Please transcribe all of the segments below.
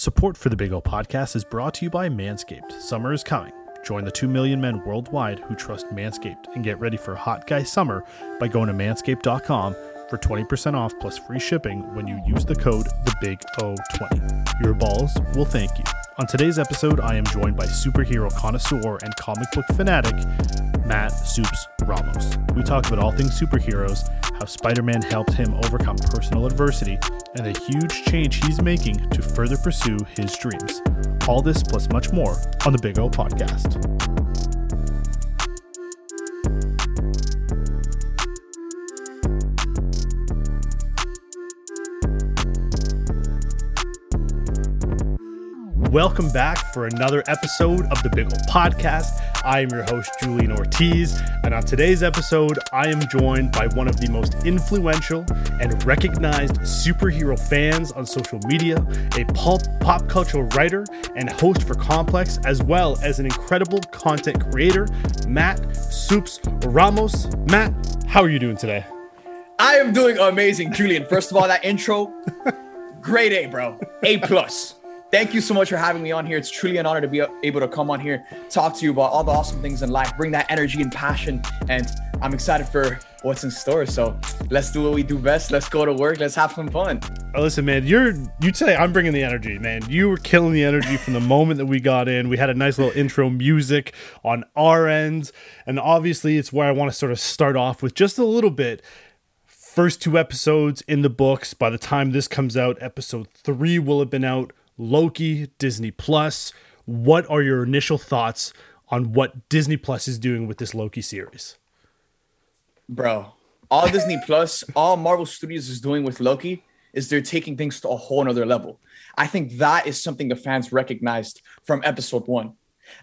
Support for the Big O podcast is brought to you by Manscaped. Summer is coming. Join the 2 million men worldwide who trust Manscaped and get ready for hot guy summer by going to manscaped.com for 20% off plus free shipping when you use the code the Big O20. Your balls will thank you. On today's episode, I am joined by superhero connoisseur and comic book fanatic Matt Supes Ramos. We talk about all things superheroes, how Spider Man helped him overcome personal adversity, and the huge change he's making to further pursue his dreams. All this plus much more on the Big O Podcast. Welcome back for another episode of the Big O Podcast. I am your host, Julian Ortiz, and on today's episode, I am joined by one of the most influential and recognized superhero fans on social media, a pulp pop culture writer and host for Complex, as well as an incredible content creator, Matt Supes Ramos. Matt, how are you doing today? I am doing amazing, Julian. First of all, that intro, great A, bro. A plus. Thank you so much for having me on here. It's truly an honor to be able to come on here, talk to you about all the awesome things in life, bring that energy and passion. And I'm excited for what's in store. So let's do what we do best. Let's go to work. Let's have some fun. Oh, listen, man, you're you say I'm bringing the energy, man. You were killing the energy from the moment that we got in. We had a nice little intro music on our end, and obviously it's where I want to sort of start off with just a little bit. First two episodes in the books. By the time this comes out, episode three will have been out. Loki, Disney Plus. What are your initial thoughts on what Disney Plus is doing with this Loki series? Bro, all Disney Plus, all Marvel Studios is doing with Loki is they're taking things to a whole nother level. I think that is something the fans recognized from episode one.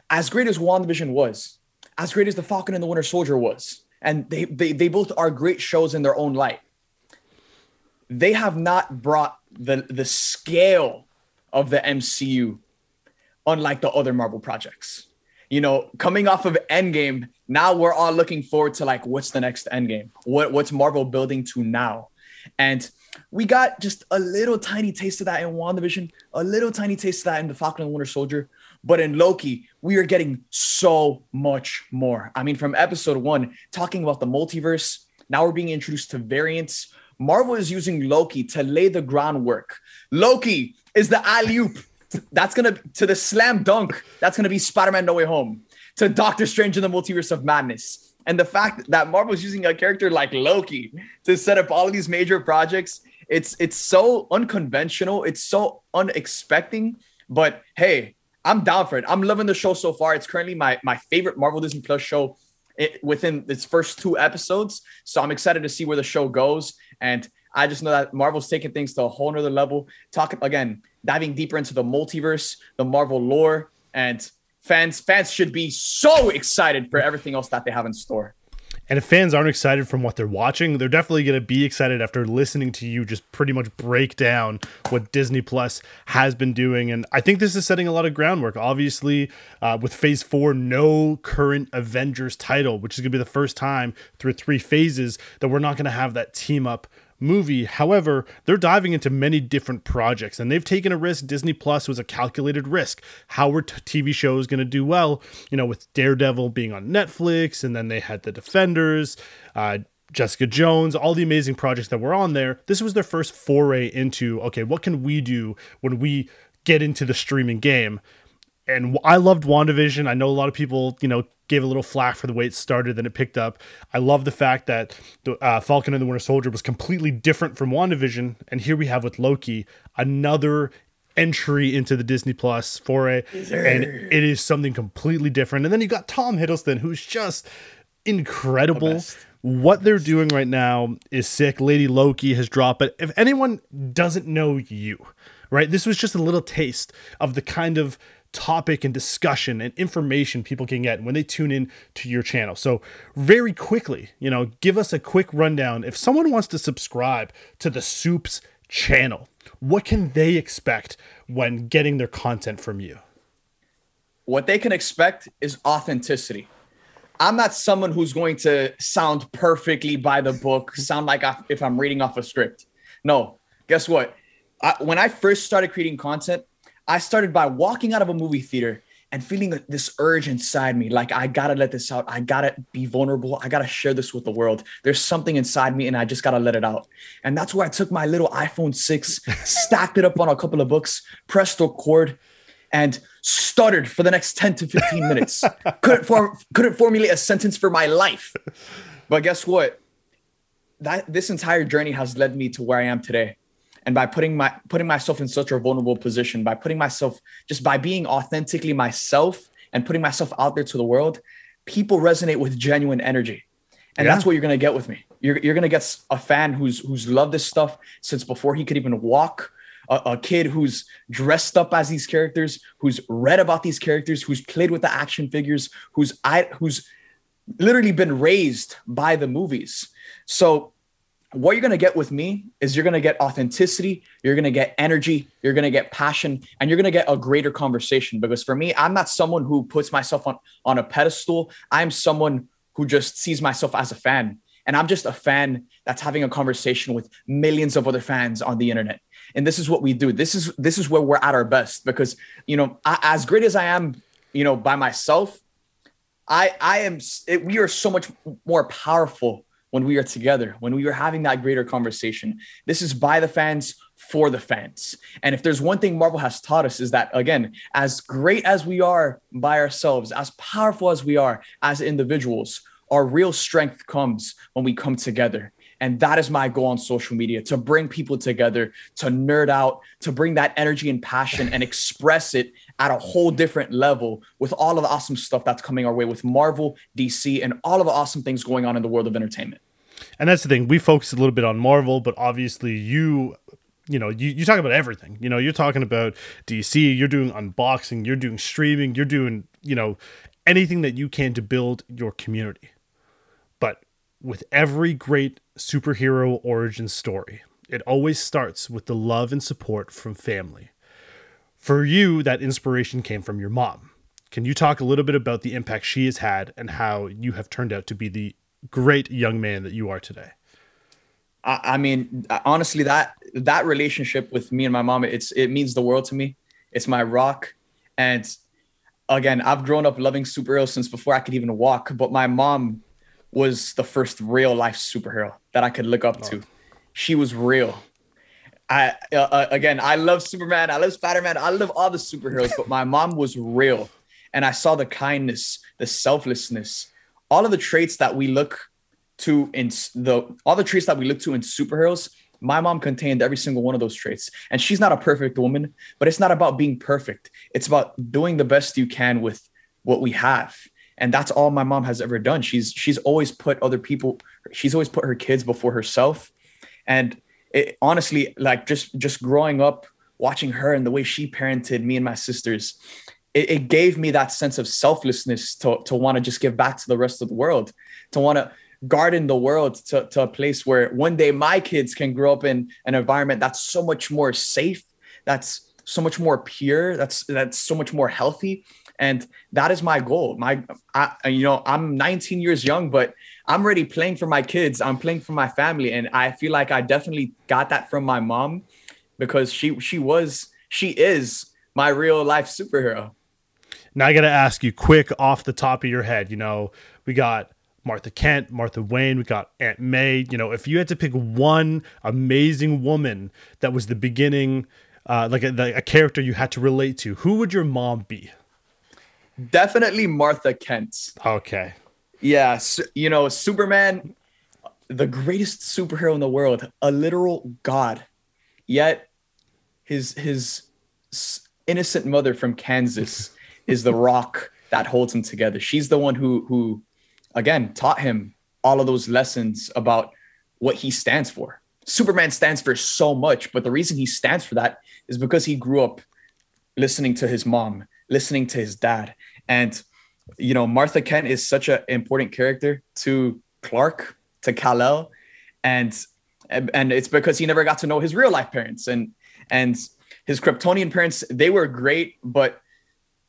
As great as WandaVision was, as great as The Falcon and the Winter Soldier was, and they, they, they both are great shows in their own light, they have not brought the, the scale of the MCU, unlike the other Marvel projects. You know, coming off of Endgame, now we're all looking forward to like what's the next Endgame? What what's Marvel building to now? And we got just a little tiny taste of that in WandaVision, a little tiny taste of that in the Falcon and Winter Soldier. But in Loki, we are getting so much more. I mean, from episode one, talking about the multiverse, now we're being introduced to variants. Marvel is using Loki to lay the groundwork. Loki is the alley oop. That's gonna to the slam dunk. That's gonna be Spider-Man No Way Home to Doctor Strange in the Multiverse of Madness. And the fact that Marvel is using a character like Loki to set up all of these major projects, it's it's so unconventional. It's so unexpected. But hey, I'm down for it. I'm loving the show so far. It's currently my my favorite Marvel Disney Plus show it, within its first two episodes. So I'm excited to see where the show goes. And I just know that Marvel's taking things to a whole nother level. Talking again, diving deeper into the multiverse, the Marvel lore, and fans fans should be so excited for everything else that they have in store. And if fans aren't excited from what they're watching, they're definitely going to be excited after listening to you just pretty much break down what Disney Plus has been doing. And I think this is setting a lot of groundwork. Obviously, uh, with Phase 4, no current Avengers title, which is going to be the first time through three phases that we're not going to have that team up movie. However, they're diving into many different projects and they've taken a risk. Disney Plus was a calculated risk. How were t- TV shows going to do well? You know, with Daredevil being on Netflix and then they had The Defenders, uh, Jessica Jones, all the amazing projects that were on there. This was their first foray into okay, what can we do when we get into the streaming game? and I loved WandaVision. I know a lot of people, you know, gave a little flack for the way it started, then it picked up. I love the fact that the uh, Falcon and the Winter Soldier was completely different from WandaVision, and here we have with Loki another entry into the Disney Plus foray, and it is something completely different. And then you got Tom Hiddleston, who's just incredible. The what they're doing right now is sick. Lady Loki has dropped, but if anyone doesn't know you, right, this was just a little taste of the kind of topic and discussion and information people can get when they tune in to your channel. So, very quickly, you know, give us a quick rundown. If someone wants to subscribe to the Supes channel, what can they expect when getting their content from you? What they can expect is authenticity. I'm not someone who's going to sound perfectly by the book, sound like if I'm reading off a script. No, guess what? I, when I first started creating content, I started by walking out of a movie theater and feeling this urge inside me. Like i gotta let this out. I gotta be vulnerable. I gotta share this with the world. There's something inside me and i just gotta let it out. And that's where i took my little iphone 6 stacked it up on a couple of books pressed the record and stuttered for the next 10 to 15 minutes. Couldn't form couldn't formulate a sentence for my life. But guess what? That this entire journey has led me to where i am today and by putting my putting myself in such a vulnerable position by putting myself just by being authentically myself and putting myself out there to the world people resonate with genuine energy. And yeah. that's what you're going to get with me. You're, you're going to get a fan who's who's loved this stuff since before he could even walk a, a, kid who's dressed up as these characters who's read about these characters who's played with the action figures who's i who's literally been raised by the movies. So what you're going to get with me is you're going to get authenticity, you're going to get energy, you're going to get passion, and you're going to get a greater conversation. Because for me, I'm not someone who puts myself on, on a pedestal. I'm someone who just sees myself as a fan. And I'm just a fan that's having a conversation with millions of other fans on the internet. And this is what we do. This is this is where we're at our best because you know, I, as great as I am, you know, by myself, I I am. It, we are so much more powerful when we are together, when we are having that greater conversation. This is by the fans for the fans. And if there's one thing Marvel has taught us is that again, as great as we are by ourselves, as powerful as we are as individuals, our real strength comes when we come together. And that is my goal on social media to bring people together, to nerd out, to bring that energy and passion and express it at a whole different level with all of the awesome stuff that's coming our way with Marvel, DC, and all of the awesome things going on in the world of entertainment. And that's the thing. We focus a little bit on Marvel, but obviously you you know, you, you talk about everything. You know, you're talking about DC, you're doing unboxing, you're doing streaming, you're doing, you know, anything that you can to build your community. With every great superhero origin story, it always starts with the love and support from family. For you, that inspiration came from your mom. Can you talk a little bit about the impact she has had and how you have turned out to be the great young man that you are today? I, I mean, honestly, that that relationship with me and my mom, it's it means the world to me. It's my rock, and again, I've grown up loving superheroes since before I could even walk. But my mom was the first real life superhero that I could look up oh. to. She was real. I uh, uh, again, I love Superman. I love Spider Man. I love all the superheroes. but my mom was real, and I saw the kindness, the selflessness, all of the traits that we look to in the all the traits that we look to in superheroes my mom contained every single one of those traits and she's not a perfect woman but it's not about being perfect it's about doing the best you can with what we have and that's all my mom has ever done she's she's always put other people she's always put her kids before herself and it honestly like just just growing up watching her and the way she parented me and my sisters it, it gave me that sense of selflessness to, to want to just give back to the rest of the world, to want to garden the world to, to a place where one day my kids can grow up in an environment that's so much more safe, that's so much more pure, that's that's so much more healthy. And that is my goal. My, I, you know, I'm 19 years young, but I'm already playing for my kids. I'm playing for my family, and I feel like I definitely got that from my mom because she she was she is my real life superhero. Now I got to ask you quick off the top of your head, you know, we got Martha Kent, Martha Wayne, we got Aunt May. You know, if you had to pick one amazing woman that was the beginning, uh, like a, a character you had to relate to, who would your mom be? Definitely Martha Kent. Okay. Yeah, you know, Superman, the greatest superhero in the world, a literal god. Yet his his innocent mother from Kansas is the rock that holds him together. She's the one who who again taught him all of those lessons about what he stands for. Superman stands for so much, but the reason he stands for that is because he grew up listening to his mom, listening to his dad. And you know, Martha Kent is such an important character to Clark, to Kal-El, and and it's because he never got to know his real life parents and and his Kryptonian parents. They were great, but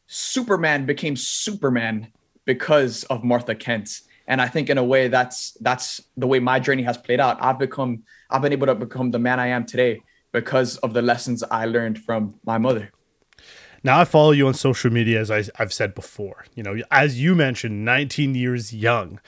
Superman became Superman because of Martha Kent. And I think in a way that's that's the way my journey has played out. I've become I've been able to become the man I am today because of the lessons I learned from my mother. Now I follow you on social media, as I, I've said before. You know, as you mentioned, 19 years young.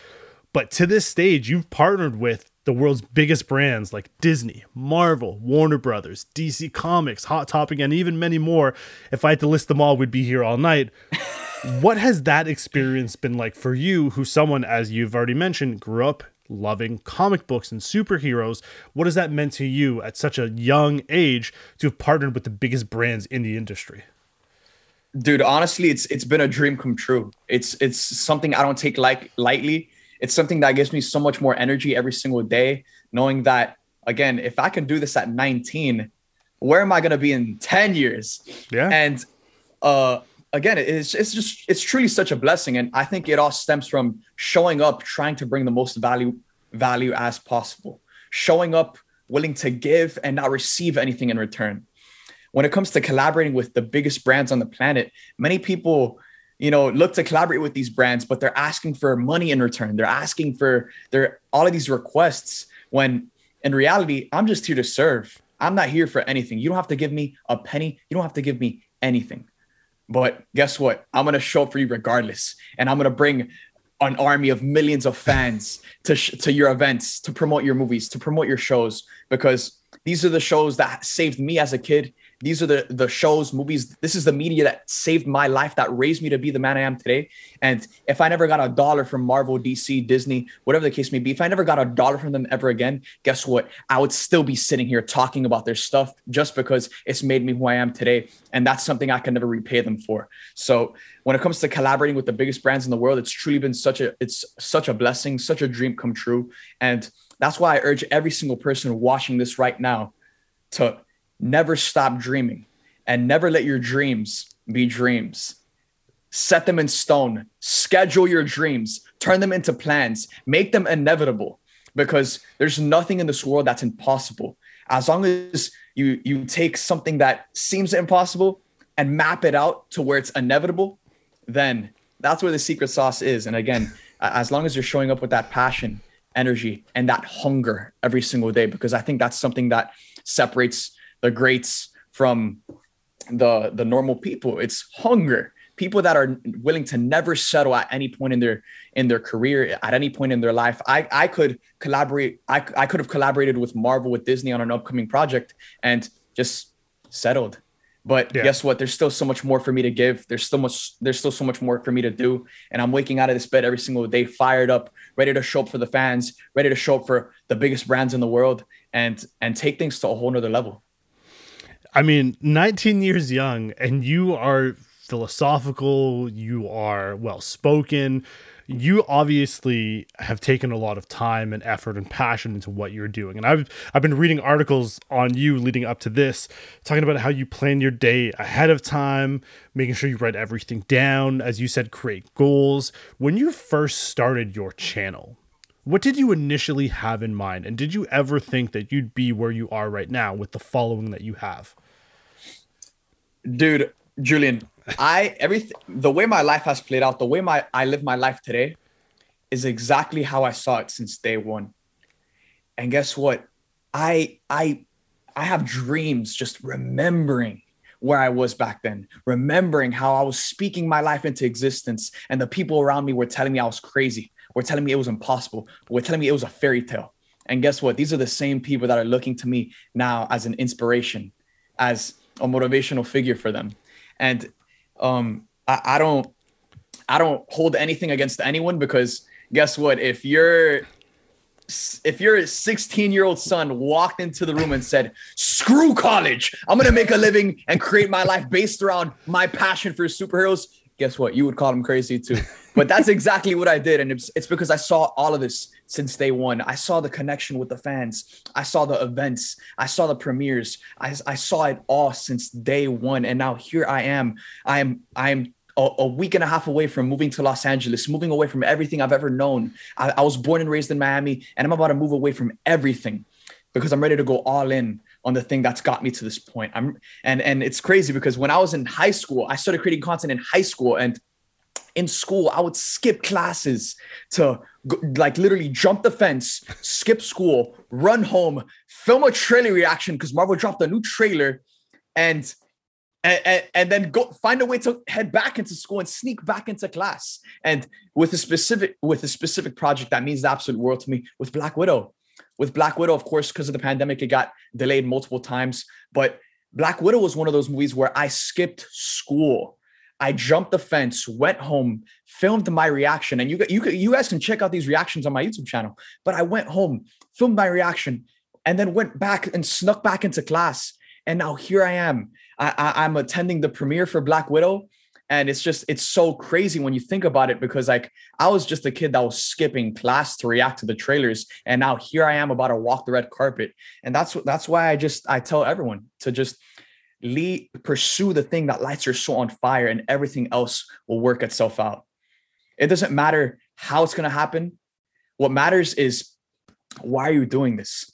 But to this stage, you've partnered with the world's biggest brands like Disney, Marvel, Warner Brothers, DC Comics, Hot Topic, and even many more. If I had to list them all, we'd be here all night. what has that experience been like for you, who someone, as you've already mentioned, grew up loving comic books and superheroes? What has that meant to you at such a young age to have partnered with the biggest brands in the industry? Dude, honestly, it's it's been a dream come true. It's it's something I don't take like lightly. It's something that gives me so much more energy every single day, knowing that again, if I can do this at 19, where am I going to be in 10 years? Yeah. And uh again, it's it's just it's truly such a blessing, and I think it all stems from showing up, trying to bring the most value value as possible, showing up, willing to give and not receive anything in return. When it comes to collaborating with the biggest brands on the planet, many people you know look to collaborate with these brands but they're asking for money in return. They're asking for their all of these requests when in reality i'm just here to serve. I'm not here for anything. You don't have to give me a penny. You don't have to give me anything. But guess what? I'm going to show up for you regardless. And I'm going to bring an army of millions of fans to, sh- to your events, to promote your movies, to promote your shows, because these are the shows that saved me as a kid these are the the shows movies. This is the media that saved my life that raised me to be the man i am today. And if i never got a dollar from marvel dc disney whatever the case may be if i never got a dollar from them ever again guess what? I would still be sitting here talking about their stuff just because it's made me who i am today. And that's something i can never repay them for. So when it comes to collaborating with the biggest brands in the world it's truly been such a it's such a blessing such a dream come true. And that's why i urge every single person watching this right now to never stop dreaming and never let your dreams be dreams. Set them in stone, schedule your dreams, turn them into plans, make them inevitable because there's nothing in this world that's impossible. As long as you you take something that seems impossible and map it out to where it's inevitable, then that's where the secret sauce is. And again, as long as you're showing up with that passion, energy, and that hunger every single day, because I think that's something that separates the greats from the the normal people. It's hunger. People that are willing to never settle at any point in their in their career, at any point in their life. I I could collaborate. I I could have collaborated with Marvel, with Disney on an upcoming project, and just settled. But yeah. guess what? There's still so much more for me to give. There's still much. There's still so much more for me to do. And I'm waking out of this bed every single day, fired up, ready to show up for the fans, ready to show up for the biggest brands in the world, and and take things to a whole nother level. I mean, 19 years young, and you are philosophical, you are well spoken. You obviously have taken a lot of time and effort and passion into what you're doing. And I've I've been reading articles on you leading up to this, talking about how you plan your day ahead of time, making sure you write everything down, as you said, create goals. When you first started your channel, what did you initially have in mind? And did you ever think that you'd be where you are right now with the following that you have? Dude, Julian, I everything the way my life has played out, the way my I live my life today is exactly how I saw it since day one. And guess what? I I I have dreams just remembering where I was back then, remembering how I was speaking my life into existence, and the people around me were telling me I was crazy, were telling me it was impossible, were telling me it was a fairy tale. And guess what? These are the same people that are looking to me now as an inspiration, as a motivational figure for them. And um, I, I don't I don't hold anything against anyone because guess what? If you're if your 16 year old son walked into the room and said, "Screw college, I'm gonna make a living and create my life based around my passion for superheroes," guess what? You would call him crazy too. But that's exactly what I did, and it's, it's because I saw all of this since day one. I saw the connection with the fans. I saw the events. I saw the premieres. I, I saw it all since day one, and now here I am. I am I am a, week and a half away from moving to Los Angeles, moving away from everything I've ever known. I, I was born and raised in Miami, and I'm about to move away from everything because I'm ready to go all in on the thing that's got me to this point. I'm and and it's crazy because when I was in high school, I started creating content in high school and in school I would skip classes to like literally jump the fence, skip school, run home, film a trailer reaction because Marvel dropped a new trailer and and, and, and, then go find a way to head back into school and sneak back into class. And with a specific with a specific project that means the absolute world to me with Black Widow. With Black Widow, of course, because of the pandemic, it got delayed multiple times. But Black Widow was one of those movies where I skipped school. I jumped the fence, went home, filmed my reaction, and you you you guys can check out these reactions on my YouTube channel. But I went home, filmed my reaction, and then went back and snuck back into class. And now here I am I, I, am attending the premiere for Black Widow, and it's just it's so crazy when you think about it because like I was just a kid that was skipping class to react to the trailers, and now here I am about to walk the red carpet, and that's that's why I just I tell everyone to just lead pursue the thing that lights your soul on fire, and everything else will work itself out. It doesn't matter how it's gonna happen. What matters is why are you doing this?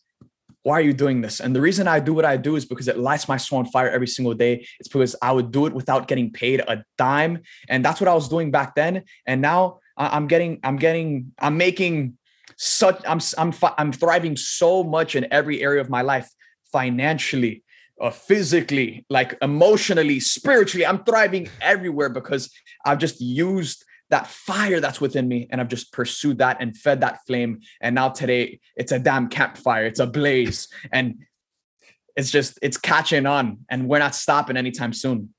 Why are you doing this? And the reason I do what I do is because it lights my soul on fire every single day. It's because I would do it without getting paid a dime. And that's what I was doing back then. And now I'm getting, I'm getting, I'm making such, I'm, I'm, I'm thriving so much in every area of my life financially, uh, physically, like emotionally, spiritually. I'm thriving everywhere because I've just used that fire that's within me and I've just pursued that and fed that flame. And now today it's a damn campfire, it's a blaze, and it's just it's catching on, and we're not stopping anytime soon.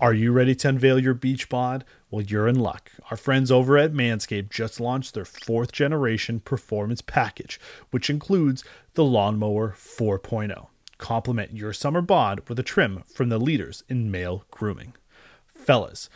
Are you ready to unveil your beach bod? Well, you're in luck. Our friends over at Manscaped just launched their fourth generation performance package, which includes the Lawnmower 4.0. Complement your summer bod with a trim from the leaders in male grooming. Fellas,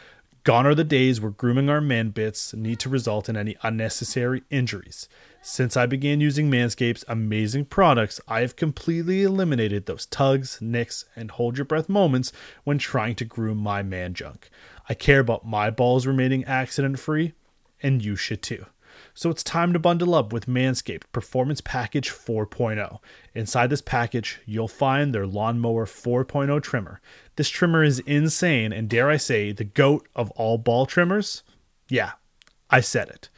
Gone are the days where grooming our man bits need to result in any unnecessary injuries. Since I began using Manscaped's amazing products, I have completely eliminated those tugs, nicks, and hold your breath moments when trying to groom my man junk. I care about my balls remaining accident free, and you should too. So it's time to bundle up with Manscaped Performance Package 4.0. Inside this package, you'll find their Lawnmower 4.0 trimmer. This trimmer is insane and, dare I say, the goat of all ball trimmers? Yeah, I said it.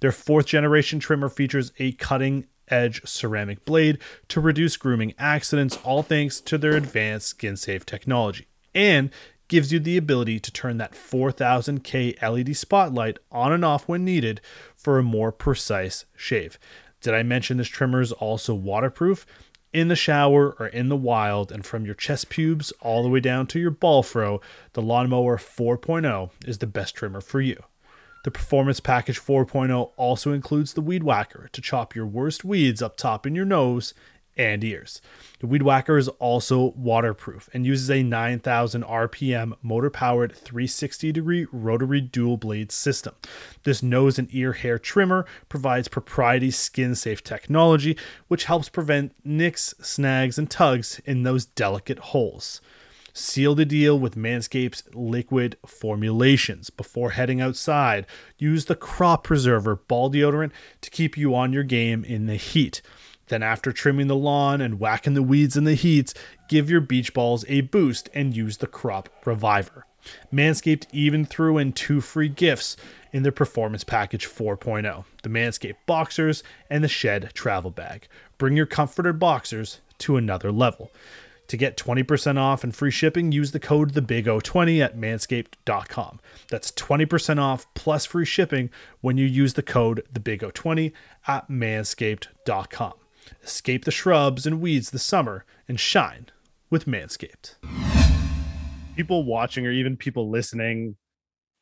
Their fourth generation trimmer features a cutting edge ceramic blade to reduce grooming accidents, all thanks to their advanced skin safe technology. And gives you the ability to turn that 4000K LED spotlight on and off when needed for a more precise shave. Did I mention this trimmer is also waterproof? In the shower or in the wild, and from your chest pubes all the way down to your ball fro, the Lawnmower 4.0 is the best trimmer for you. The Performance Package 4.0 also includes the Weed Whacker to chop your worst weeds up top in your nose and ears. The Weed Whacker is also waterproof and uses a 9000 RPM motor powered 360 degree rotary dual blade system. This nose and ear hair trimmer provides proprietary skin safe technology, which helps prevent nicks, snags, and tugs in those delicate holes. Seal the deal with Manscaped's liquid formulations. Before heading outside, use the Crop Preserver ball deodorant to keep you on your game in the heat. Then, after trimming the lawn and whacking the weeds in the heat, give your beach balls a boost and use the Crop Reviver. Manscaped even threw in two free gifts in their Performance Package 4.0 the Manscaped Boxers and the Shed Travel Bag. Bring your comforter boxers to another level. To get 20% off and free shipping, use the code TheBigO20 at manscaped.com. That's 20% off plus free shipping when you use the code TheBigO20 at manscaped.com. Escape the shrubs and weeds this summer and shine with Manscaped. People watching or even people listening,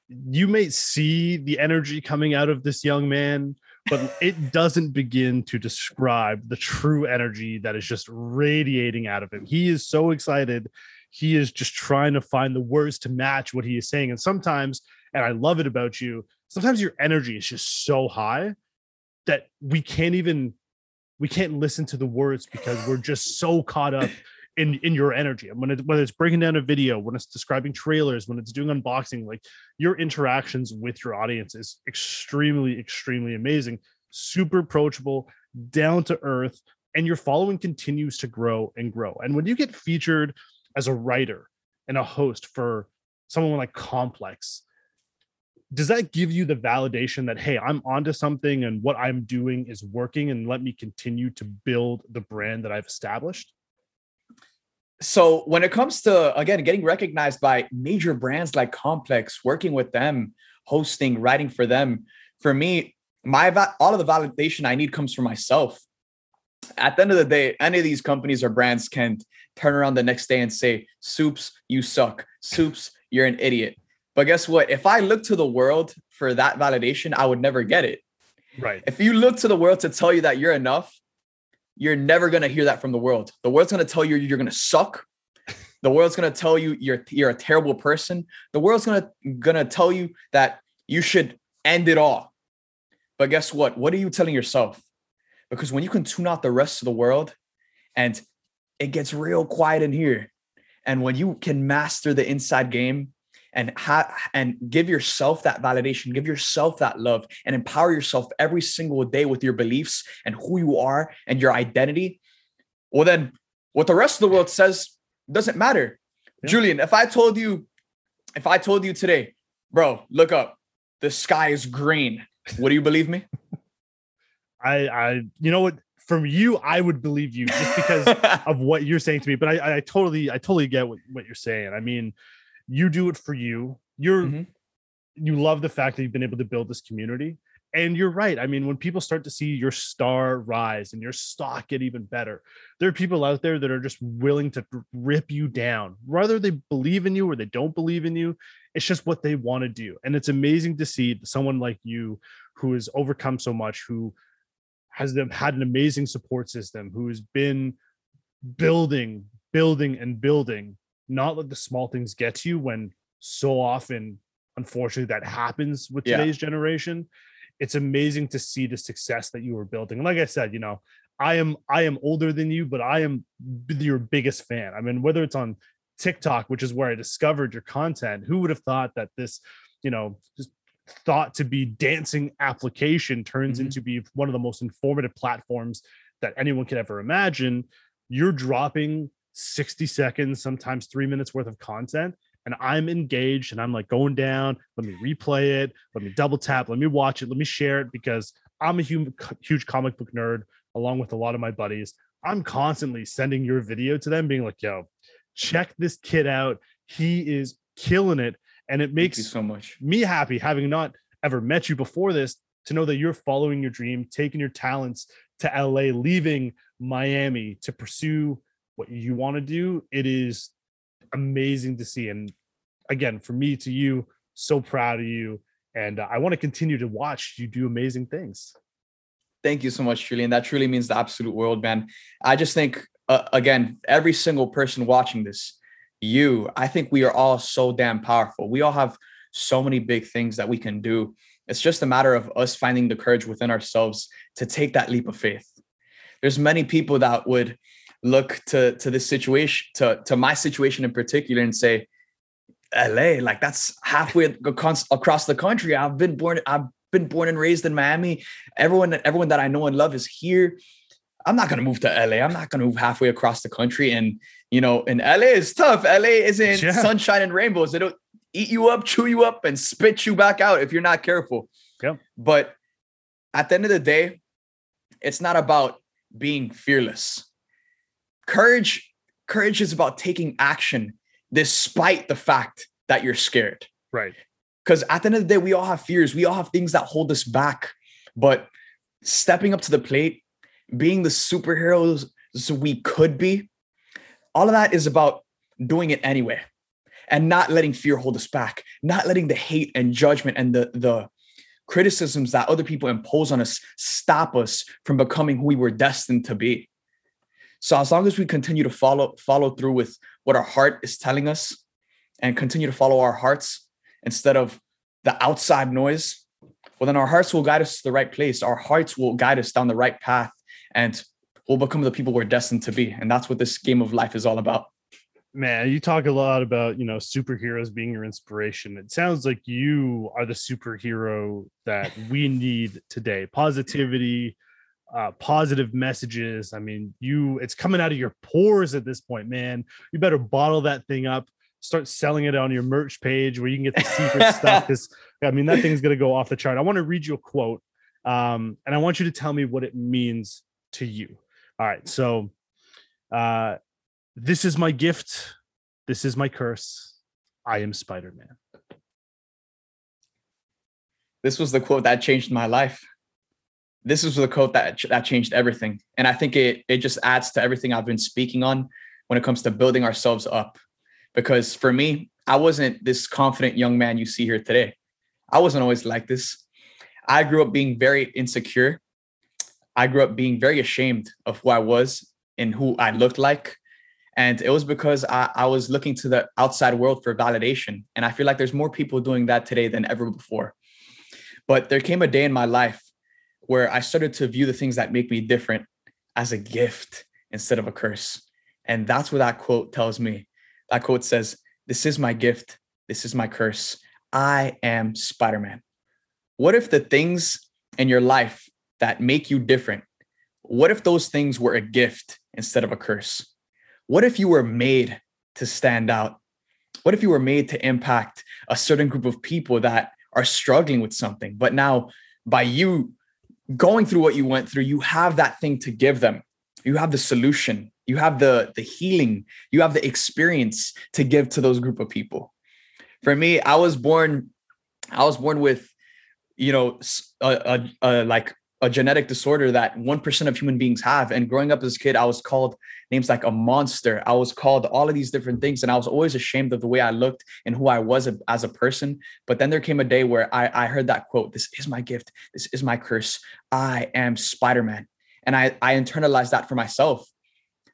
you may see the energy coming out of this young man, but it doesn't begin to describe the true energy that is just radiating out of him. He is so excited. He is just trying to find the words to match what he is saying. And sometimes, and I love it about you, sometimes your energy is just so high that we can't even we can't listen to the words because we're just so caught up in in your energy. And when it whether it's breaking down a video when it's describing trailers when it's doing unboxing like your interactions with your audience is extremely extremely amazing super approachable down to earth and your following continues to grow and grow. And when you get featured as a writer and a host for someone like complex does that give you the validation that hey i'm onto something and what i'm doing is working and let me continue to build the brand that i've established so when it comes to again getting recognized by major brands like Complex, working with them, hosting, writing for them, for me, my all of the validation I need comes from myself. At the end of the day, any of these companies or brands can turn around the next day and say, "Supes, you suck. Supes, you're an idiot." But guess what? If I look to the world for that validation, I would never get it. Right. If you look to the world to tell you that you're enough, you're never going to hear that from the world. The world's going to tell you you're going to suck. The world's going to tell you you're you're a terrible person. The world's going to going to tell you that you should end it all. But guess what? What are you telling yourself? Because when you can tune out the rest of the world and it gets real quiet in here, and when you can master the inside game and have and give yourself that validation, give yourself that love, and empower yourself every single day with your beliefs and who you are and your identity, well, then what the rest of the world says doesn't matter. Yeah. Julian, if I told you, if I told you today, bro, look up, the sky is green, would you believe me? I, I, you know what? From you, I would believe you just because of what you're saying to me. But I, I totally, I totally get what, what you're saying. I mean, you do it for you. You're mm-hmm. you love the fact that you've been able to build this community. And you're right. I mean, when people start to see your star rise and your stock get even better, there are people out there that are just willing to rip you down, whether they believe in you or they don't believe in you. It's just what they want to do. And it's amazing to see someone like you who has overcome so much, who has had an amazing support system, who has been building, building, and building not let the small things get to you when so often unfortunately that happens with today's yeah. generation it's amazing to see the success that you were building and like i said you know i am i am older than you but i am your biggest fan i mean whether it's on tiktok which is where i discovered your content who would have thought that this you know just thought to be dancing application turns mm-hmm. into be one of the most informative platforms that anyone could ever imagine you're dropping 60 seconds, sometimes three minutes worth of content. And I'm engaged and I'm like going down. Let me replay it. Let me double tap. Let me watch it. Let me share it because I'm a huge, huge comic book nerd along with a lot of my buddies. I'm constantly sending your video to them, being like, yo, check this kid out. He is killing it. And it makes so much me happy having not ever met you before this to know that you're following your dream, taking your talents to LA, leaving Miami to pursue what you want to do, it is amazing to see. And again, for me to you, so proud of you. And I want to continue to watch you do amazing things. Thank you so much, Julian. That truly means the absolute world, man. I just think, uh, again, every single person watching this, you, I think we are all so damn powerful. We all have so many big things that we can do. It's just a matter of us finding the courage within ourselves to take that leap of faith. There's many people that would look to to this situation to to my situation in particular and say LA like that's halfway across the country. I've been born I've been born and raised in Miami. Everyone everyone that I know and love is here. I'm not going to move to LA I'm not going to move halfway across the country. And you know in LA is tough. LA isn't yeah. sunshine and rainbows. It'll eat you up chew you up and spit you back out if you're not careful. Yeah but at the end of the day it's not about being fearless courage courage is about taking action despite the fact that you're scared. Right. Because at the end of the day we all have fears. We all have things that hold us back. But stepping up to the plate being the superheroes we could be all of that is about doing it anyway and not letting fear hold us back not letting the hate and judgment and the the criticisms that other people impose on us stop us from becoming who we were destined to be so as long as we continue to follow follow through with what our heart is telling us and continue to follow our hearts instead of the outside noise, well then our hearts will guide us to the right place. Our hearts will guide us down the right path and we'll become the people we're destined to be. And that's what this game of life is all about. Man, you talk a lot about, you know, superheroes being your inspiration. It sounds like you are the superhero that we need today. Positivity, uh, positive messages. I mean, you it's coming out of your pores at this point, man. You better bottle that thing up, start selling it on your merch page where you can get the secret stuff. Because I mean, that thing's gonna go off the chart. I want to read you a quote, um, and I want you to tell me what it means to you. All right, so uh, This is my gift. This is my curse. I am Spider Man. This was the quote that changed my life. This was the quote that that changed everything, and I think it it just adds to everything I've been speaking on when it comes to building ourselves up. Because for me, I wasn't this confident young man you see here today. I wasn't always like this. I grew up being very insecure. I grew up being very ashamed of who I was and who I looked like. And it was because I, I was looking to the outside world for validation. And I feel like there's more people doing that today than ever before. But there came a day in my life where I started to view the things that make me different as a gift instead of a curse. And that's what that quote tells me. That quote says, This is my gift. This is my curse. I am Spider Man. What if the things in your life that make you different, what if those things were a gift instead of a curse? What if you were made to stand out? What if you were made to impact a certain group of people that are struggling with something, but now by you going through what you went through, you have that thing to give them. You have the solution, you have the the healing, you have the experience to give to those group of people. For me, I was born I was born with you know a, a, a like a genetic disorder that 1% of human beings have. And growing up as a kid, I was called names like a monster. I was called all of these different things. And I was always ashamed of the way I looked and who I was as a person. But then there came a day where I, I heard that quote This is my gift. This is my curse. I am Spider Man. And I, I internalized that for myself.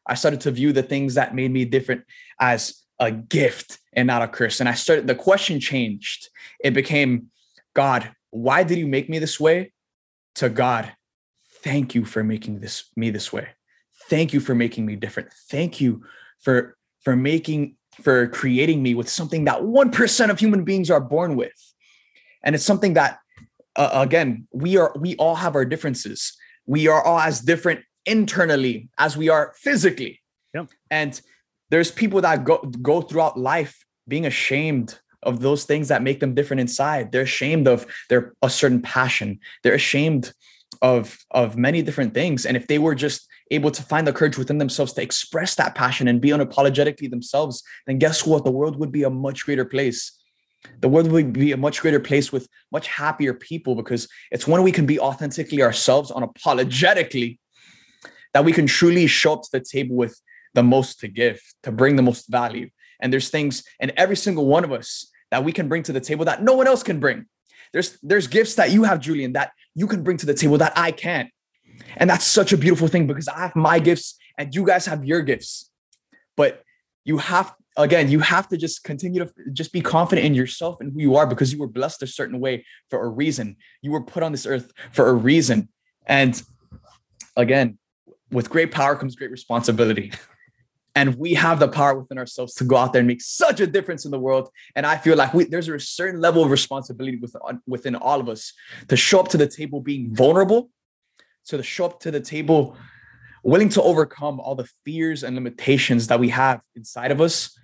I started to view the things that made me different as a gift and not a curse. And I started, the question changed. It became, God, why did you make me this way? To God, thank you for making this me this way. Thank you for making me different. Thank you for for making for creating me with something that 1% of human beings are born with. And it's something that uh, again, we are we all have our differences. We are all as different internally as we are physically. Yep. And there's people that go go throughout life being ashamed of those things that make them different inside. They're ashamed of their a certain passion. They're ashamed of of many different things. And if they were just able to find the courage within themselves to express that passion and be unapologetically themselves, then guess what? The world would be a much greater place. The world would be a much greater place with much happier people because it's when we can be authentically ourselves, unapologetically, that we can truly show up to the table with the most to give, to bring the most value. And there's things and every single one of us that we can bring to the table that no one else can bring. There's there's gifts that you have, Julian, that you can bring to the table that I can't. And that's such a beautiful thing because I have my gifts and you guys have your gifts. But you have again, you have to just continue to just be confident in yourself and who you are because you were blessed a certain way for a reason. You were put on this earth for a reason. And again, with great power comes great responsibility and we have the power within ourselves to go out there and make such a difference in the world. And i feel like we, there's a certain level of responsibility within, within all of us to show up to the table being vulnerable to show up to the table willing to overcome all the fears and limitations that we have inside of us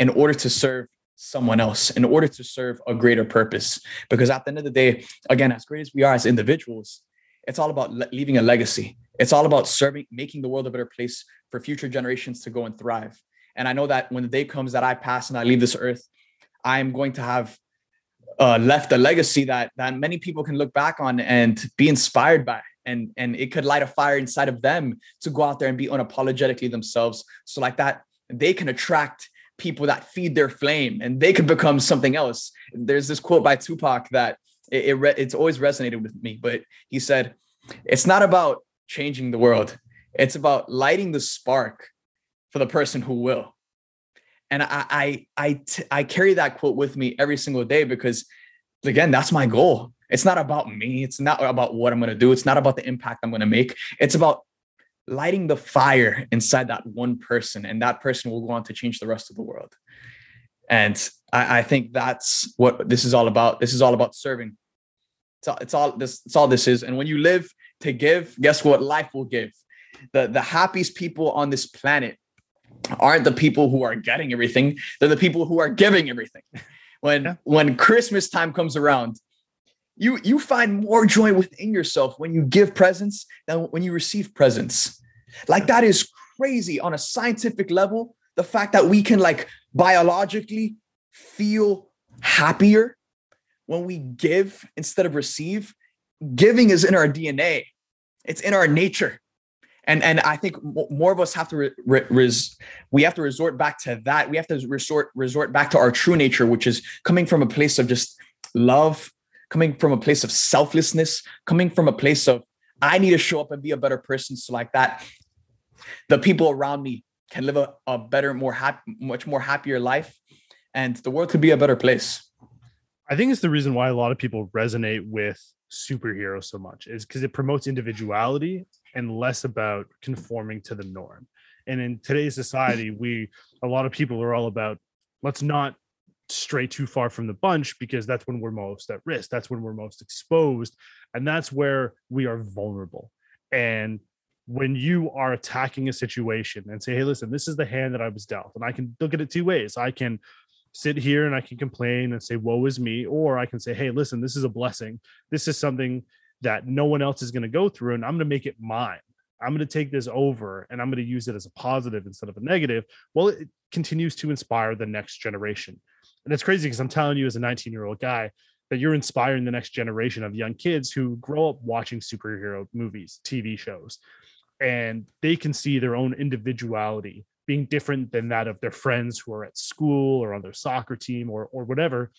in order to serve someone else in order to serve a greater purpose. Because at the end of the day again as great as we are as individuals it's all about leaving a legacy it's all about serving making the world a better place for future generations to go and thrive. And I know that when the day comes that I pass and I leave this earth, I'm going to have uh, left a legacy that that many people can look back on and be inspired by. And, and it could light a fire inside of them to go out there and be unapologetically themselves. So like that, they can attract people that feed their flame and they could become something else. There's this quote by Tupac that it, it re- it's always resonated with me, but he said, it's not about changing the world. It's about lighting the spark for the person who will. And I I I, t- I carry that quote with me every single day because again, that's my goal. It's not about me. It's not about what I'm going to do. It's not about the impact I'm going to make. It's about lighting the fire inside that one person, and that person will go on to change the rest of the world. And I, I think that's what this is all about. This is all about serving. It's all, it's all this. It's all this is. And when you live to give, guess what? Life will give the the happiest people on this planet aren't the people who are getting everything they're the people who are giving everything when yeah. when christmas time comes around you you find more joy within yourself when you give presents than when you receive presents like that is crazy on a scientific level the fact that we can like biologically feel happier when we give instead of receive. Giving is in our DNA. It's in our nature. And, and I think more of us have to re, re, res, we have to resort back to that. We have to resort resort back to our true nature, which is coming from a place of just love, coming from a place of selflessness, coming from a place of I need to show up and be a better person. So like that, the people around me can live a, a better, more happy, much more happier life, and the world could be a better place. I think it's the reason why a lot of people resonate with superheroes so much is because it promotes individuality and less about conforming to the norm. And in today's society, we a lot of people are all about let's not stray too far from the bunch because that's when we're most at risk. That's when we're most exposed. And that's where we are vulnerable. And when you are attacking a situation and say, hey, listen, this is the hand that I was dealt, and I can look at it two ways. I can sit here and I can complain and say, woe is me, or I can say, hey, listen, this is a blessing. This is something that no one else is going to go through, and I'm going to make it mine. I'm going to take this over and I'm going to use it as a positive instead of a negative. Well, it continues to inspire the next generation. And it's crazy because I'm telling you, as a 19 year old guy, that you're inspiring the next generation of young kids who grow up watching superhero movies, TV shows, and they can see their own individuality being different than that of their friends who are at school or on their soccer team or, or whatever,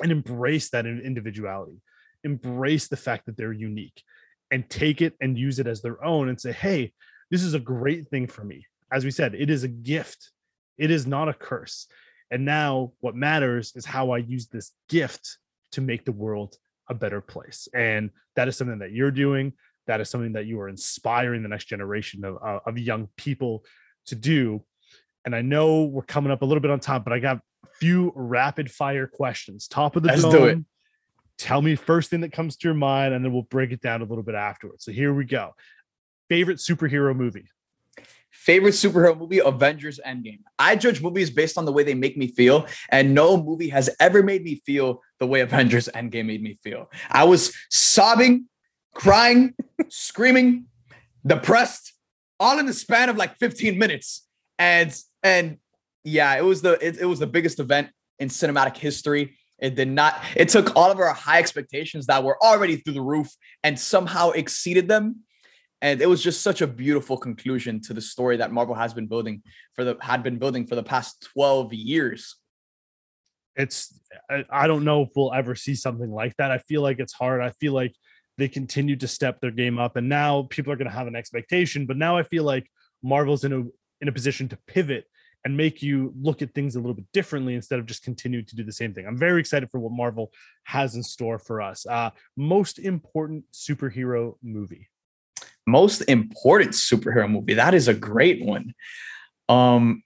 and embrace that individuality, embrace the fact that they're unique and take it and use it as their own and say, hey, this is a great thing for me. As we said, it is a gift, it is not a curse. And now what matters is how I use this gift to make the world a better place. And that is something that you're doing. That is something that you are inspiring the next generation of, uh, of young people to do. And I know we're coming up a little bit on time, but I got a few rapid fire questions. Top of the Let's dome. do it. Tell me first thing that comes to your mind, and then we'll break it down a little bit afterwards. So here we go. Favorite superhero movie? Favorite superhero movie, Avengers Endgame. I judge movies based on the way they make me feel, and no movie has ever made me feel the way Avengers Endgame made me feel. I was sobbing, crying, screaming, depressed, all in the span of like 15 minutes. And and yeah, it was the it, it was the biggest event in cinematic history. It did not, it took all of our high expectations that were already through the roof and somehow exceeded them. And it was just such a beautiful conclusion to the story that Marvel has been building for the had been building for the past 12 years. It's I, I don't know if we'll ever see something like that. I feel like it's hard. I feel like they continue to step their game up and now people are going to have an expectation, but now I feel like Marvel's in a in a position to pivot and make you look at things a little bit differently instead of just continuing to do the same thing. I'm very excited for what Marvel has in store for us. Uh, most important superhero movie. Most important superhero movie. That is a great one. Um,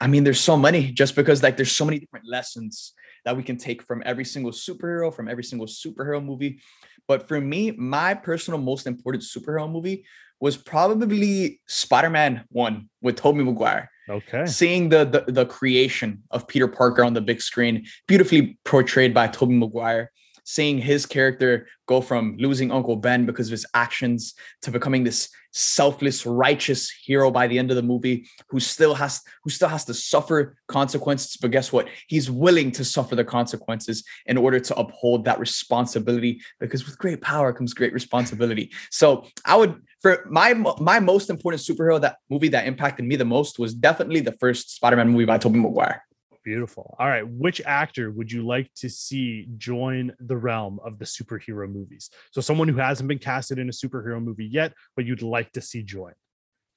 I mean, there's so many just because like there's so many different lessons that we can take from every single superhero, from every single superhero movie. But for me, my personal most important superhero movie was probably Spider-Man 1 with Tobey Maguire. Okay. Seeing the, the the creation of Peter Parker on the big screen, beautifully portrayed by Tobey Maguire, seeing his character go from losing Uncle Ben because of his actions to becoming this selfless, righteous hero by the end of the movie, who still has who still has to suffer consequences. But guess what? He's willing to suffer the consequences in order to uphold that responsibility. Because with great power comes great responsibility. So I would for my my most important superhero that movie that impacted me the most was definitely the first Spider-Man movie by Tobey Maguire. Beautiful. All right. Which actor would you like to see join the realm of the superhero movies? So, someone who hasn't been casted in a superhero movie yet, but you'd like to see join.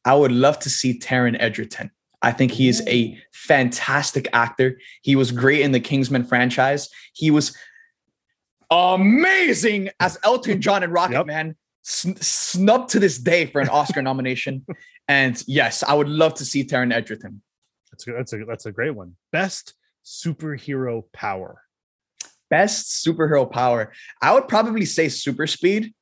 I would love to see Taron Egerton. I think he is a fantastic actor. He was great in the Kingsman franchise. He was amazing as Elton John and Rocket yep. Man, sn- snubbed to this day for an Oscar nomination. And yes, I would love to see Taron Egerton. That's a, that's a that's a great one. Best superhero power. Best superhero power. I would probably say super speed.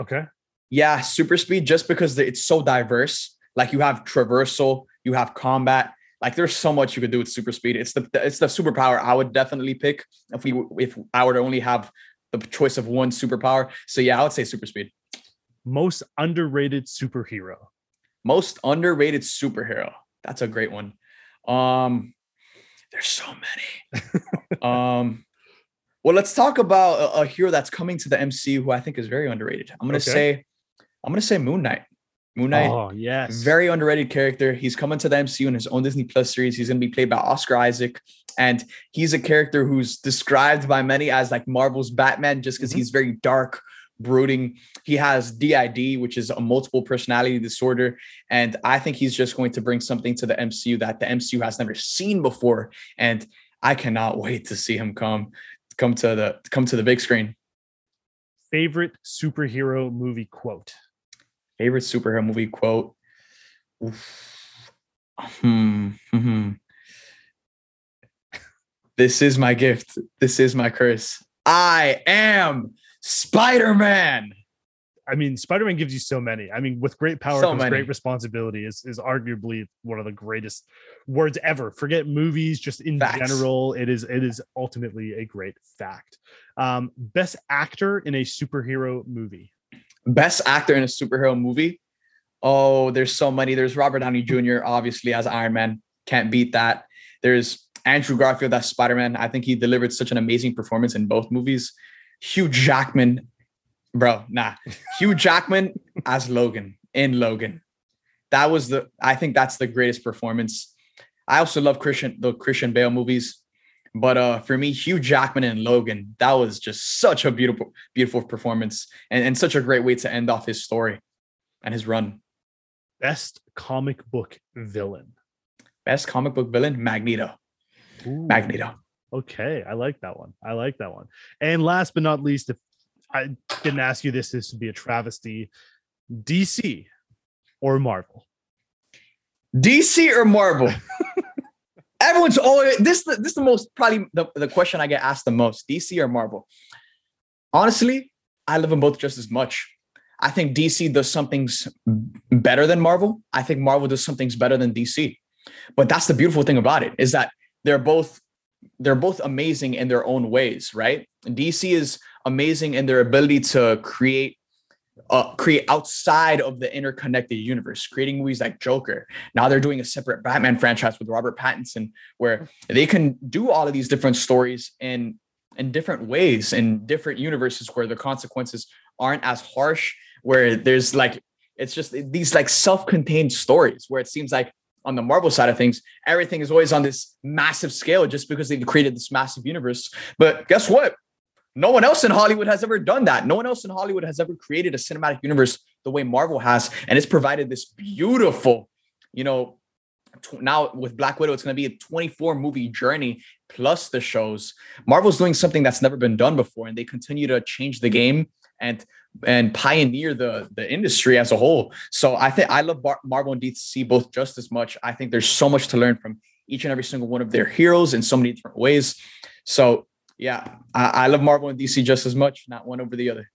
Okay. Yeah, super speed just because it's so diverse. Like you have traversal, you have combat. Like there's so much you could do with super speed. It's the it's the superpower I would definitely pick if we if I were to only have the choice of one superpower. So yeah, I would say super speed. Most underrated superhero. Most underrated superhero. That's a great one. Um, there's so many. um, well, let's talk about a, a, hero that's coming to the MCU who I think is very underrated. I'm gonna okay. say, I'm gonna say Moon Knight. Moon Knight. Oh yes, very underrated character. He's coming to the MCU in his own Disney Plus series. He's gonna be played by Oscar Isaac, and he's a character who's described by many as like Marvel's Batman, just because mm-hmm. he's very dark, brooding. He has DID, which is a multiple personality disorder. And I think he's just going to bring something to the MCU that the MCU has never seen before. And I cannot wait to see him come come to the come to the big screen. Favorite superhero movie quote. Favorite superhero movie quote. Hmm. hmm This is my gift. This is my curse. I am Spider Man. I mean, Spider Man gives you so many. I mean, with great power so comes many. great responsibility. Is is arguably one of the greatest words ever. Forget movies, just in Facts. general, it is it is ultimately a great fact. Um, best actor in a superhero movie. Best actor in a superhero movie. Oh, there's so many. There's Robert Downey Jr. obviously as Iron Man. Can't beat that. There's Andrew Garfield as Spider Man. I think he delivered such an amazing performance in both movies. Hugh Jackman, bro, nah. Hugh Jackman as Logan in Logan. That was the I think that's the greatest performance. I also love Christian the Christian Bale movies. But uh, for me, Hugh Jackman and Logan, that was just such a beautiful, beautiful performance and, and such a great way to end off his story and his run. Best comic book villain. Best comic book villain, Magneto. Ooh. Magneto. Okay, I like that one. I like that one. And last but not least, if I didn't ask you this, this would be a travesty. DC or Marvel? DC or Marvel? Everyone's always this. This is the most probably the, the question I get asked the most: DC or Marvel? Honestly, I love them both just as much. I think DC does some things better than Marvel. I think Marvel does some things better than DC. But that's the beautiful thing about it is that they're both they're both amazing in their own ways, right? DC is amazing in their ability to create uh, create outside of the interconnected universe, creating movies like Joker. Now they're doing a separate Batman franchise with Robert Pattinson, where they can do all of these different stories in in different ways in different universes where the consequences aren't as harsh. Where there's like it's just these like self-contained stories where it seems like on the Marvel side of things, everything is always on this massive scale just because they've created this massive universe. But guess what? No one else in Hollywood has ever done that. No one else in Hollywood has ever created a cinematic universe the way Marvel has. And it's provided this beautiful, you know, now with Black Widow, it's going to be a 24 movie journey plus the shows. Marvel's doing something that's never been done before, and they continue to change the game and and pioneer the the industry as a whole. So I think I love Bar- Marvel and DC both just as much. I think there's so much to learn from each and every single one of their heroes in so many different ways. So yeah, I, I love Marvel and DC just as much, not one over the other.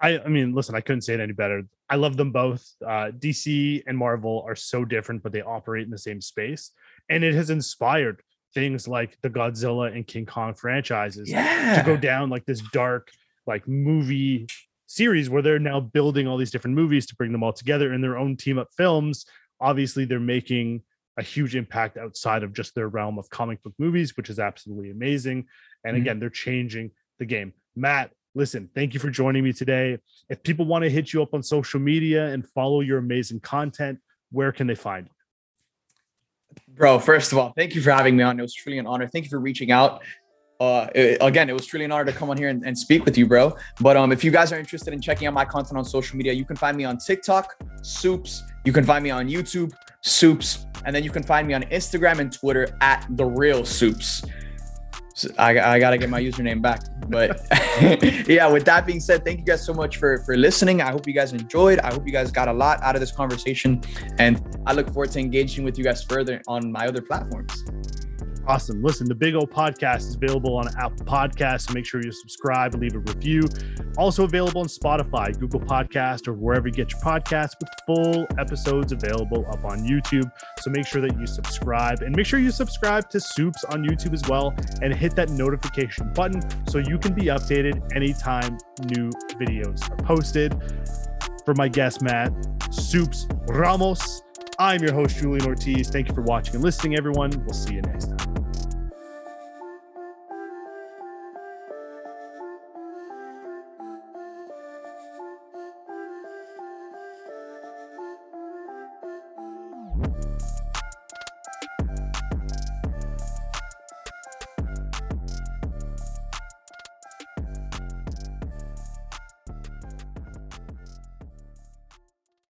I, I mean, listen, I couldn't say it any better. I love them both. Uh, DC and Marvel are so different, but they operate in the same space, and it has inspired things like the Godzilla and King Kong franchises yeah. to go down like this dark, like movie series where they're now building all these different movies to bring them all together in their own team up films. Obviously, they're making a huge impact outside of just their realm of comic book movies, which is absolutely amazing. And mm-hmm. again, they're changing the game. Matt, listen, thank you for joining me today. If people want to hit you up on social media and follow your amazing content, where can they find you? Bro, first of all, thank you for having me on. It was truly an honor. Thank you for reaching out uh, it, again, it was truly an honor to come on here and, and, speak with you, bro. But um, if you guys are interested in checking out my content on social media, you can find me on TikTok, Supes. You can find me on YouTube, Supes, and then you can find me on Instagram and Twitter at the Real Supes. So I, I got to get my username back. But yeah, with that being said, thank you guys so much for for listening. I hope you guys enjoyed. I hope you guys got a lot out of this conversation, and I look forward to engaging with you guys further on my other platforms. Awesome. Listen, the Big O podcast is available on Apple Podcasts. Make sure you subscribe and leave a review. Also available on Spotify, Google Podcast, or wherever you get your podcasts with full episodes available up on YouTube. So make sure that you subscribe and make sure you subscribe to Supes on YouTube as well and hit that notification button so you can be updated anytime new videos are posted. For my guest, Matt, Supes Ramos. I'm your host, Julian Ortiz. Thank you for watching and listening, everyone. We'll see you next time.